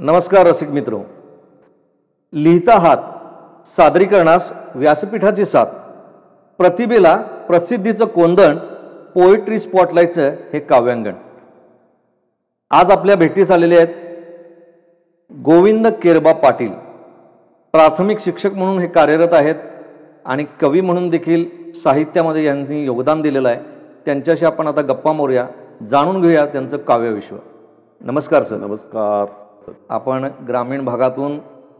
नमस्कार रसिक मित्र. लिहिता हात सादरीकरणास व्यासपीठाची साथ. प्रतिभेला प्रसिद्धीचं कोंदण पोएट्री स्पॉटलाईटचं हे काव्यांगण. आज आपल्या भेटीस आलेले आहेत गोविंद केरबा पाटील. प्राथमिक शिक्षक म्हणून हे कार्यरत आहेत आणि कवी म्हणून देखील साहित्यामध्ये यांनी योगदान दिलेलं आहे. त्यांच्याशी आपण आता गप्पा मारूया जाणून घेऊया त्यांचं काव्यविश्व. नमस्कार सर. नमस्कार. आपण ग्रामीण भागातून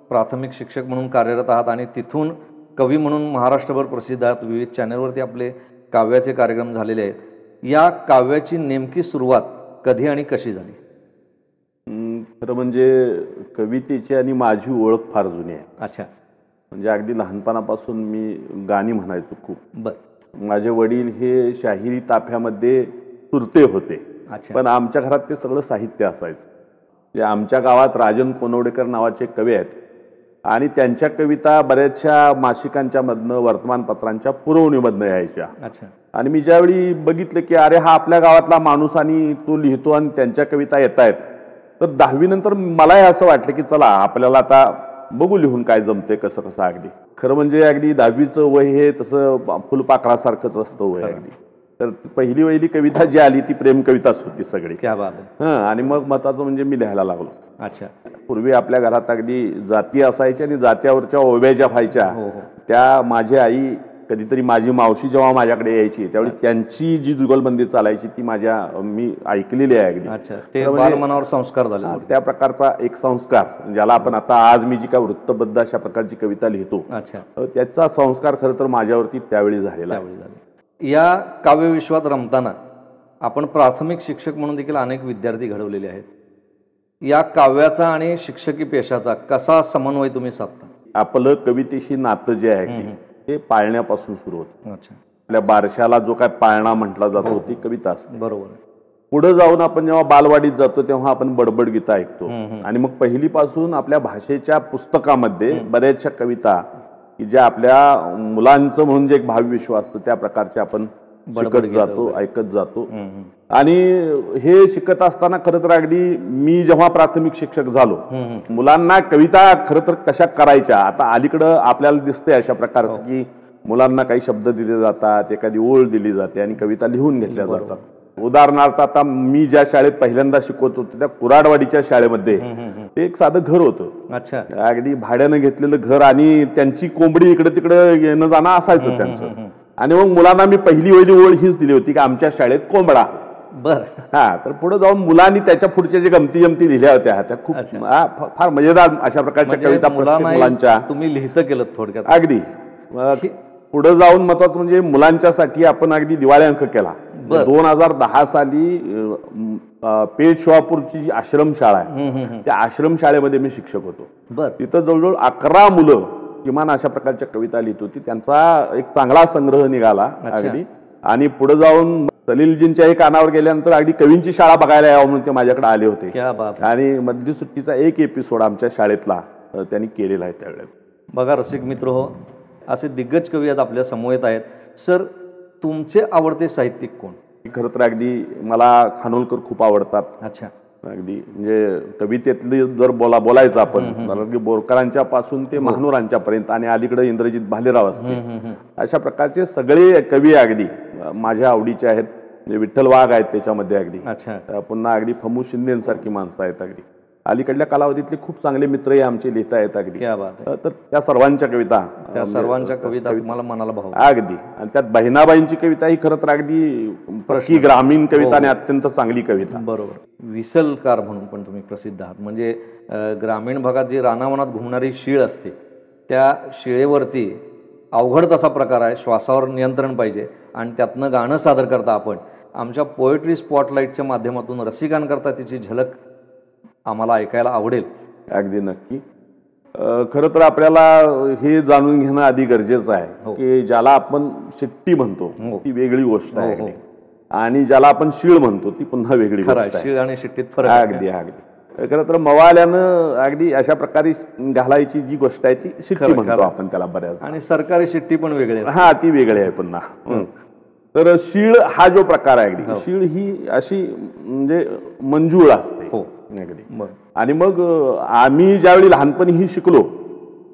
प्राथमिक शिक्षक म्हणून कार्यरत आहात आणि तिथून कवी म्हणून महाराष्ट्रभर प्रसिद्ध आहात. विविध चॅनलवरती आपले काव्याचे कार्यक्रम झालेले आहेत. या काव्याची नेमकी सुरुवात कधी आणि कशी झाली? खरं म्हणजे कवितेची आणि माझी ओळख फार जुनी आहे. अच्छा. म्हणजे अगदी लहानपणापासून मी गाणी म्हणायचो खूप. बर. माझे वडील हे शाहिरी ताफ्यामध्ये सुरते होते. पण आमच्या घरात ते सगळं साहित्य असायचं. म्हणजे आमच्या गावात राजन कोनवडेकर नावाचे कवी आहेत. आणि त्यांच्या कविता बऱ्याचशा मासिकांच्या मधनं वर्तमानपत्रांच्या पुरवणीमधनं यायच्या. अच्छा. आणि मी ज्यावेळी बघितलं की अरे हा आपल्या गावातला माणूस आणि तो लिहितो आणि त्यांच्या कविता येत आहेत तर दहावीनंतर मलाही असं वाटलं की चला आपल्याला आता बघू लिहून काय जमते कसं कसं अगदी. खरं म्हणजे अगदी दहावीचं वय हे तसं फुलपाखरासारखंच असतं वय अगदी. तर पहिली वहिली कविता जी आली ती प्रेम कविताच होती सगळी. क्या बात हं. आणि मग मताचं म्हणजे मी लिहायला लागलो. अच्छा. पूर्वी आपल्या घरात अगदी जाती असायच्या आणि जात्यावरच्या ओव्या ज्या व्हायच्या हो हो. त्या माझी आई कधीतरी माझी मावशी जेव्हा माझ्याकडे यायची त्यावेळी त्यांची जी जुगलबंदी चालायची ती माझ्या मी ऐकलेली आहे अगदी. म्हणजे- बालमनावर संस्कार झाले त्या प्रकारचा एक संस्कार ज्याला आपण आता आज मी जी काय वृत्तबद्ध अशा प्रकारची कविता लिहितो त्याचा संस्कार खरं तर माझ्यावरती त्यावेळी झालेला या काव्यविश्वात रमताना आपण प्राथमिक शिक्षक म्हणून देखील अनेक विद्यार्थी घडवलेले आहेत. या काव्याचा आणि शिक्षकी पेशाचा कसा समन्वय तुम्ही साधता? आपलं कवितेशी नातं जे आहे ते पाळण्यापासून सुरू होतं. अच्छा. आपल्या बारशाला जो काय पाळणा म्हटला जातो ती कविता असते. बरोबर. पुढे जाऊन आपण जेव्हा बालवाडीत जातो तेव्हा आपण बडबड गीता ऐकतो. आणि मग पहिलीपासून आपल्या भाषेच्या पुस्तकामध्ये बऱ्याचशा कविता की ज्या आपल्या मुलांचं म्हणून जे एक भावी विश्व असतं त्या प्रकारचे आपण शिकत जातो. ऐकत जातो. आणि हे शिकत असताना खरं तर अगदी मी जेव्हा प्राथमिक शिक्षक झालो. मुलांना कविता खरं तर कशा करायच्या आता अलीकडं आपल्याला दिसतंय अशा प्रकारचं हो. की मुलांना काही शब्द दिले जातात एखादी ओळ दिली जाते आणि कविता लिहून घेतल्या जातात उदाहरणार्थ आता मी ज्या शाळेत पहिल्यांदा शिकवत होतो त्या कुराडवाडीच्या शाळेमध्ये हम्म. एक साधं घर होतं. अच्छा. अगदी भाड्यानं घेतलेलं घर आणि त्यांची कोंबडी इकडे तिकडे येणं जाणं असायचं त्यांचं. आणि मग मुलांना मी पहिली पहिली ओळ हीच दिली होती की आमच्या शाळेत कोंबडा. बर. हा तर पुढे जाऊन मुलांनी त्याच्या पुढच्या जे गमती जमती लिहिल्या होत्या त्या खूप फार मजेदार अशा प्रकारच्या म्हणजे कविता मुलांच्या. तुम्ही लिहितं केलं थोडक्यात. अगदी. पुढे जाऊन महत्वाचं म्हणजे मुलांच्यासाठी आपण अगदी दिवाळी अंक केला. बरं. दोन हजार दहा साली पेठ शिवापूरची जी आश्रम शाळा आहे. त्या आश्रम शाळेमध्ये मी शिक्षक होतो. बर. तिथं जवळजवळ अकरा मुलं किमान अशा प्रकारच्या कविता लिहित होती. त्यांचा एक चांगला संग्रह निघाला. अगदी. आणि पुढे जाऊन सलीलजींच्याही कानावर गेल्यानंतर अगदी कवींची शाळा बघायला यावं म्हणून ते माझ्याकडे आले होते. आणि मधली सुट्टीचा एक एपिसोड आमच्या शाळेतला त्यांनी केलेला आहे त्यावेळेस बघा रसिक मित्र हो असे दिग्गज कवी आज आपल्यासमोर आहेत. सर तुमचे आवडते साहित्यिक कोण? खरं तर अगदी मला खानोलकर खूप आवडतात. अच्छा. अगदी म्हणजे कवितेतली जर बोला बोलायचं आपण तर अगदी बोरकरांच्या पासून ते महानुरांच्या पर्यंत आणि अलीकडे इंद्रजित भालेराव असते. अशा प्रकारचे सगळे कवी अगदी माझ्या आवडीचे आहेत. म्हणजे विठ्ठल वाघ आहेत त्याच्यामध्ये अगदी. पुन्हा अगदी फमू शिंदेसारखी माणसं आहेत अगदी. अलीकडल्या कालावधीतले खूप चांगले मित्रही आमचे लिहित आहेत अगदी. तर त्या सर्वांच्या कविता त्या अ, सर्वांच्या म्हणजे कविता तुम्हाला मनाला भाव अगदी. आणि त्यात बहिणाबाईंची कविता ही खरं तर अगदी ग्रामीण कविता आणि अत्यंत चांगली कविता. बरोबर. विसलकार म्हणून पण तुम्ही प्रसिद्ध आहात. म्हणजे ग्रामीण भागात जी रानावनात घुमणारी शीळ असते त्या शिळेवरती अवघड तसा प्रकार आहे. श्वासावर नियंत्रण पाहिजे आणि त्यातनं गाणं सादर करता आपण. आमच्या पोएट्री स्पॉटलाईटच्या माध्यमातून रसिकांकरता तिची झलक आम्हाला ऐकायला आवडेल अगदी नक्की खरं तर आपल्याला हे जाणून घेणं आधी गरजेचं आहे हो. की ज्याला आपण शिट्टी म्हणतो हो. ती वेगळी गोष्ट आहे हो, हो. अगदी. आणि ज्याला आपण शीळ म्हणतो ती पुन्हा वेगळी आहे आहे शीळ आणि शिट्टीत फरक आहे. अगदी अगदी खरं तर मवाल्यानं अगदी अशा प्रकारे घालायची जी गोष्ट आहे ती शिट्टी म्हणतो. आपण त्याला बऱ्याच आणि सरकारी शिट्टी पण वेगळी. हा ती वेगळी आहे पुन्हा. तर शीळ हा जो प्रकार आहे अगदी. शीळ ही अशी म्हणजे मंजूळ असते अगदी आणि मग आम्ही ज्यावेळी लहानपणीही शिकलो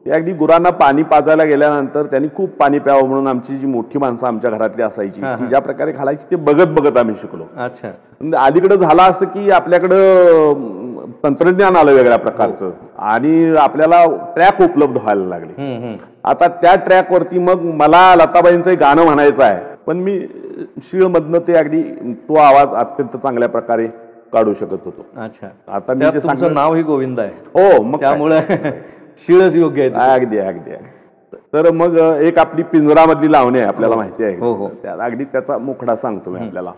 ते अगदी गुरांना पाणी पाजायला गेल्यानंतर त्यांनी खूप पाणी प्यावं म्हणून आमची जी मोठी माणसं आमच्या घरातली असायची हा, ती ज्या प्रकारे घालायची ते बघत बघत आम्ही शिकलो. अच्छा. पण अलीकडं झालं असं की आपल्याकडं तंत्रज्ञान आलं वेगळ्या प्रकारचं आणि आपल्याला ट्रॅक उपलब्ध व्हायला लागले. आता त्या ट्रॅकवरती मग मला लताबाईंचं एक गाणं म्हणायचं आहे. पण मी शीळमधनं ते अगदी तो आवाज अत्यंत चांगल्या प्रकारे काढू शकत होतो. अच्छा. आता मी तुमचं सांगतो नाव ही गोविंद आहे. हो मग? त्यामुळे शिळच योग्य आहे अगदी अगदी. तर मग एक आपली पिंजरामधली लावणी आहे आपल्याला माहिती आहे. हो, हो. अगदी त्याचा मुखडा सांगतो मी आपल्याला.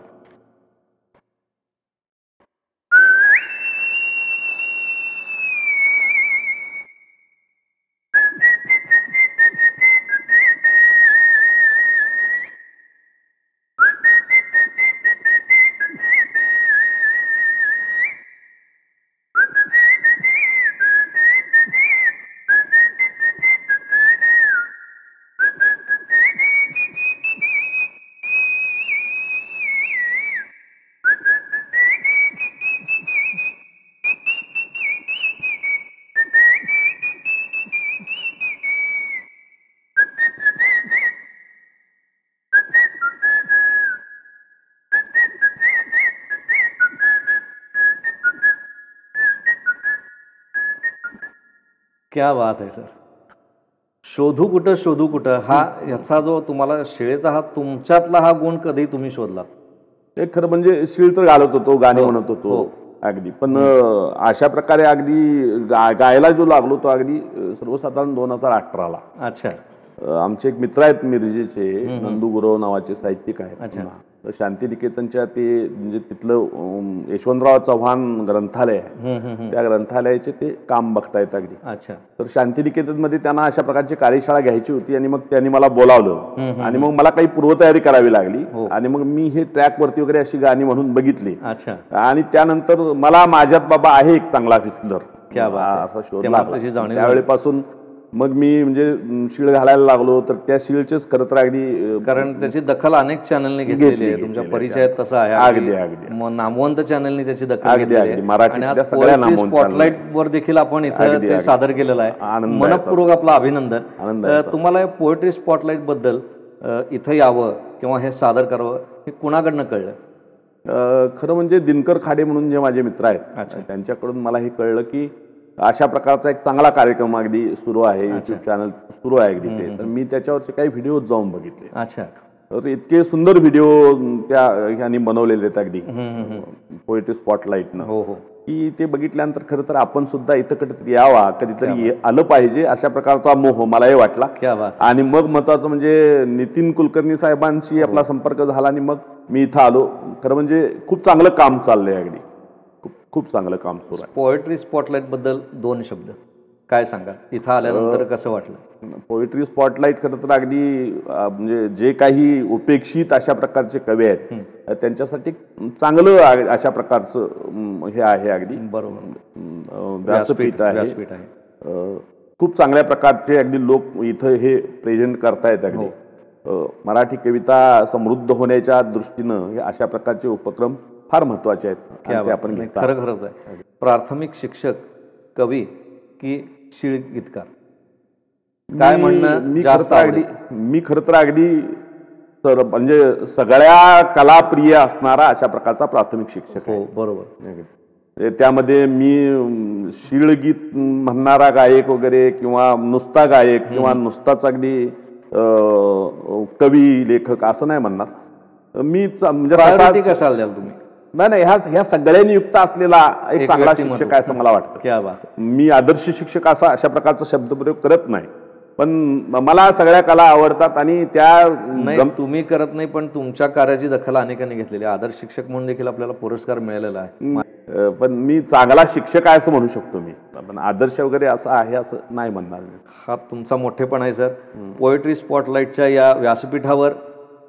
क्या बात आहे सर शोधू कुठं शोधू कुठं? हा याचा जो तुम्हाला शिळेचा हा तुमच्यातला हा गुण कधी तुम्ही शोधला? ते खरं म्हणजे शिळ तर घालत होतो गाणे हो, म्हणत होतो हो. अगदी. पण अशा प्रकारे अगदी गायला जो लागलो तो अगदी सर्वसाधारण दोन हजार अठराला. अच्छा. आमचे एक मित्र आहेत मिरजेचे नंदू गुरव नावाचे साहित्यिक आहेत. तर शांतिनिकेतनच्या ते म्हणजे तिथलं यशवंतराव चव्हाण ग्रंथालय आहे. त्या ग्रंथालयाचे ते काम बघतायत अगदी. तर शांतिनिकेतनमध्ये त्यांना अशा प्रकारची कार्यशाळा घ्यायची होती आणि मग त्यांनी मला बोलावलं. आणि मग मला काही पूर्वतयारी करावी लागली. हो. आणि मग मी हे ट्रॅक वरती वगैरे अशी गाणी म्हणून बघितली. आणि त्यानंतर मला माझ्यात बाबा आहे एक चांगला फिसलर. असा शोध लागला. त्यावेळेपासून मग मी म्हणजे शीळ घालायला लागलो तर त्या शीळचेच खरं तर अगदी कारण त्याची दखल अनेक चॅनलने घेतलेली आहे. घेतली, तुमच्या परिचयात तसं आहे. अगदी, अगदी. म- नामवंत चॅनलनी त्याची दखल सगळ्या नामवंत स्पॉटलाइट वर देखील आपण इथं ते. सादर केलेलं आहे. मनपूर्वक आपलं अभिनंदन. तुम्हाला पोएट्री स्पॉटलाइटबद्दल इथं यावं किंवा हे सादर करावं हे कुणाकडनं कळलं? खरं म्हणजे दिनकर खाडे म्हणून जे माझे मित्र आहेत. त्यांच्याकडून मला हे कळलं की अशा प्रकारचा एक चांगला कार्यक्रम अगदी सुरू आहे युट्यूब चॅनल सुरू आहे अगदी ते. तर मी त्याच्यावरचे काही व्हिडिओ जाऊन बघितले. अच्छा. तर इतके सुंदर व्हिडिओ त्या ह्यांनी बनवलेले आहेत अगदी. पोएट्री स्पॉटलाईटनं हो हो. की ते बघितल्यानंतर खरं तर आपण सुद्धा इथं कधीतरी यावा कधीतरी आलं पाहिजे अशा प्रकारचा मोह मलाही वाटला. आणि मग महत्वाचं म्हणजे नितीन कुलकर्णी साहेबांशी आपला संपर्क झाला आणि मग मी इथं आलो. खरं म्हणजे खूप चांगलं काम चाललंय अगदी. खूप चांगलं काम सुरू आहे. पोएट्री स्पॉटलाइटबद्दल दोन शब्द. काय सांगा इथं आल्यानंतर कसं वाटलं? पोएट्री स्पॉटलाईट खरं तर अगदी म्हणजे जे काही उपेक्षित अशा प्रकारचे कवी आहेत त्यांच्यासाठी चांगलं अशा प्रकारचं हे आहे अगदी. बरोबर. व्यासपीठ आहे. व्यासपीठ आहे. खूप चांगल्या प्रकारचे अगदी लोक इथं हे प्रेझेंट करतायत अगदी. अं, मराठी कविता समृद्ध होण्याच्या दृष्टीनं हे अशा प्रकारचे उपक्रम फार महत्त्वाचे आहेत ते. आपण खरं खरंच आहे. प्राथमिक शिक्षक कवी की शिळ गीतकार? काय म्हणणं मी जास्त खरं तर अगदी मी खरं तर अगदी तर म्हणजे सगळ्या कलाप्रिय असणारा अशा प्रकारचा प्राथमिक शिक्षक हो बरोबर. त्यामध्ये मी शीळगीत म्हणणारा गायक वगैरे किंवा नुसता गायक किंवा नुसताच अगदी कवी लेखक असं नाही म्हणणार. मी म्हणजे कशाला द्याल तुम्ही? नाही नाही ह्या ह्या सगळ्यांनी युक्त असलेला एक चांगला. शिक्षक आहे असं मला वाटतं. क्या बात आहे. मी आदर्श शिक्षक असा अशा प्रकारचा शब्दप्रयोग करत नाही. पण मला सगळ्या कला आवडतात आणि त्या नाही गम- तुम्ही करत नाही पण तुमच्या कार्याची दखल अनेकांनी घेतलेली आदर्श शिक्षक म्हणून देखील आपल्याला पुरस्कार मिळालेला आहे. पण मी चांगला शिक्षक आहे असं म्हणू शकतो मी. पण आदर्श वगैरे असं आहे असं नाही म्हणणार मी. हा तुमचा मोठेपण आहे सर. पोएट्री स्पॉटलाईटच्या या व्यासपीठावर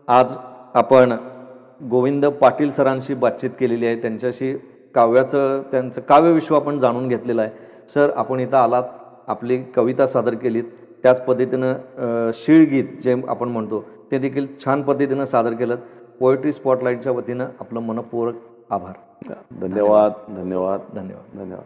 आज आपण गोविंद पाटील सरांशी बातचीत केलेली आहे. त्यांच्याशी काव्याचं त्यांचं काव्यविश्व आपण जाणून घेतलेलं आहे. सर आपण इथं आलात आपली कविता सादर केलीत. त्याच पद्धतीनं शीळगीत जे आपण म्हणतो ते देखील छान पद्धतीनं सादर केलं पोएट्री स्पॉटलाईटच्या वतीनं आपलं मनपूर्वक आभार. धन्यवाद धन्यवाद. धन्यवाद. धन्यवाद.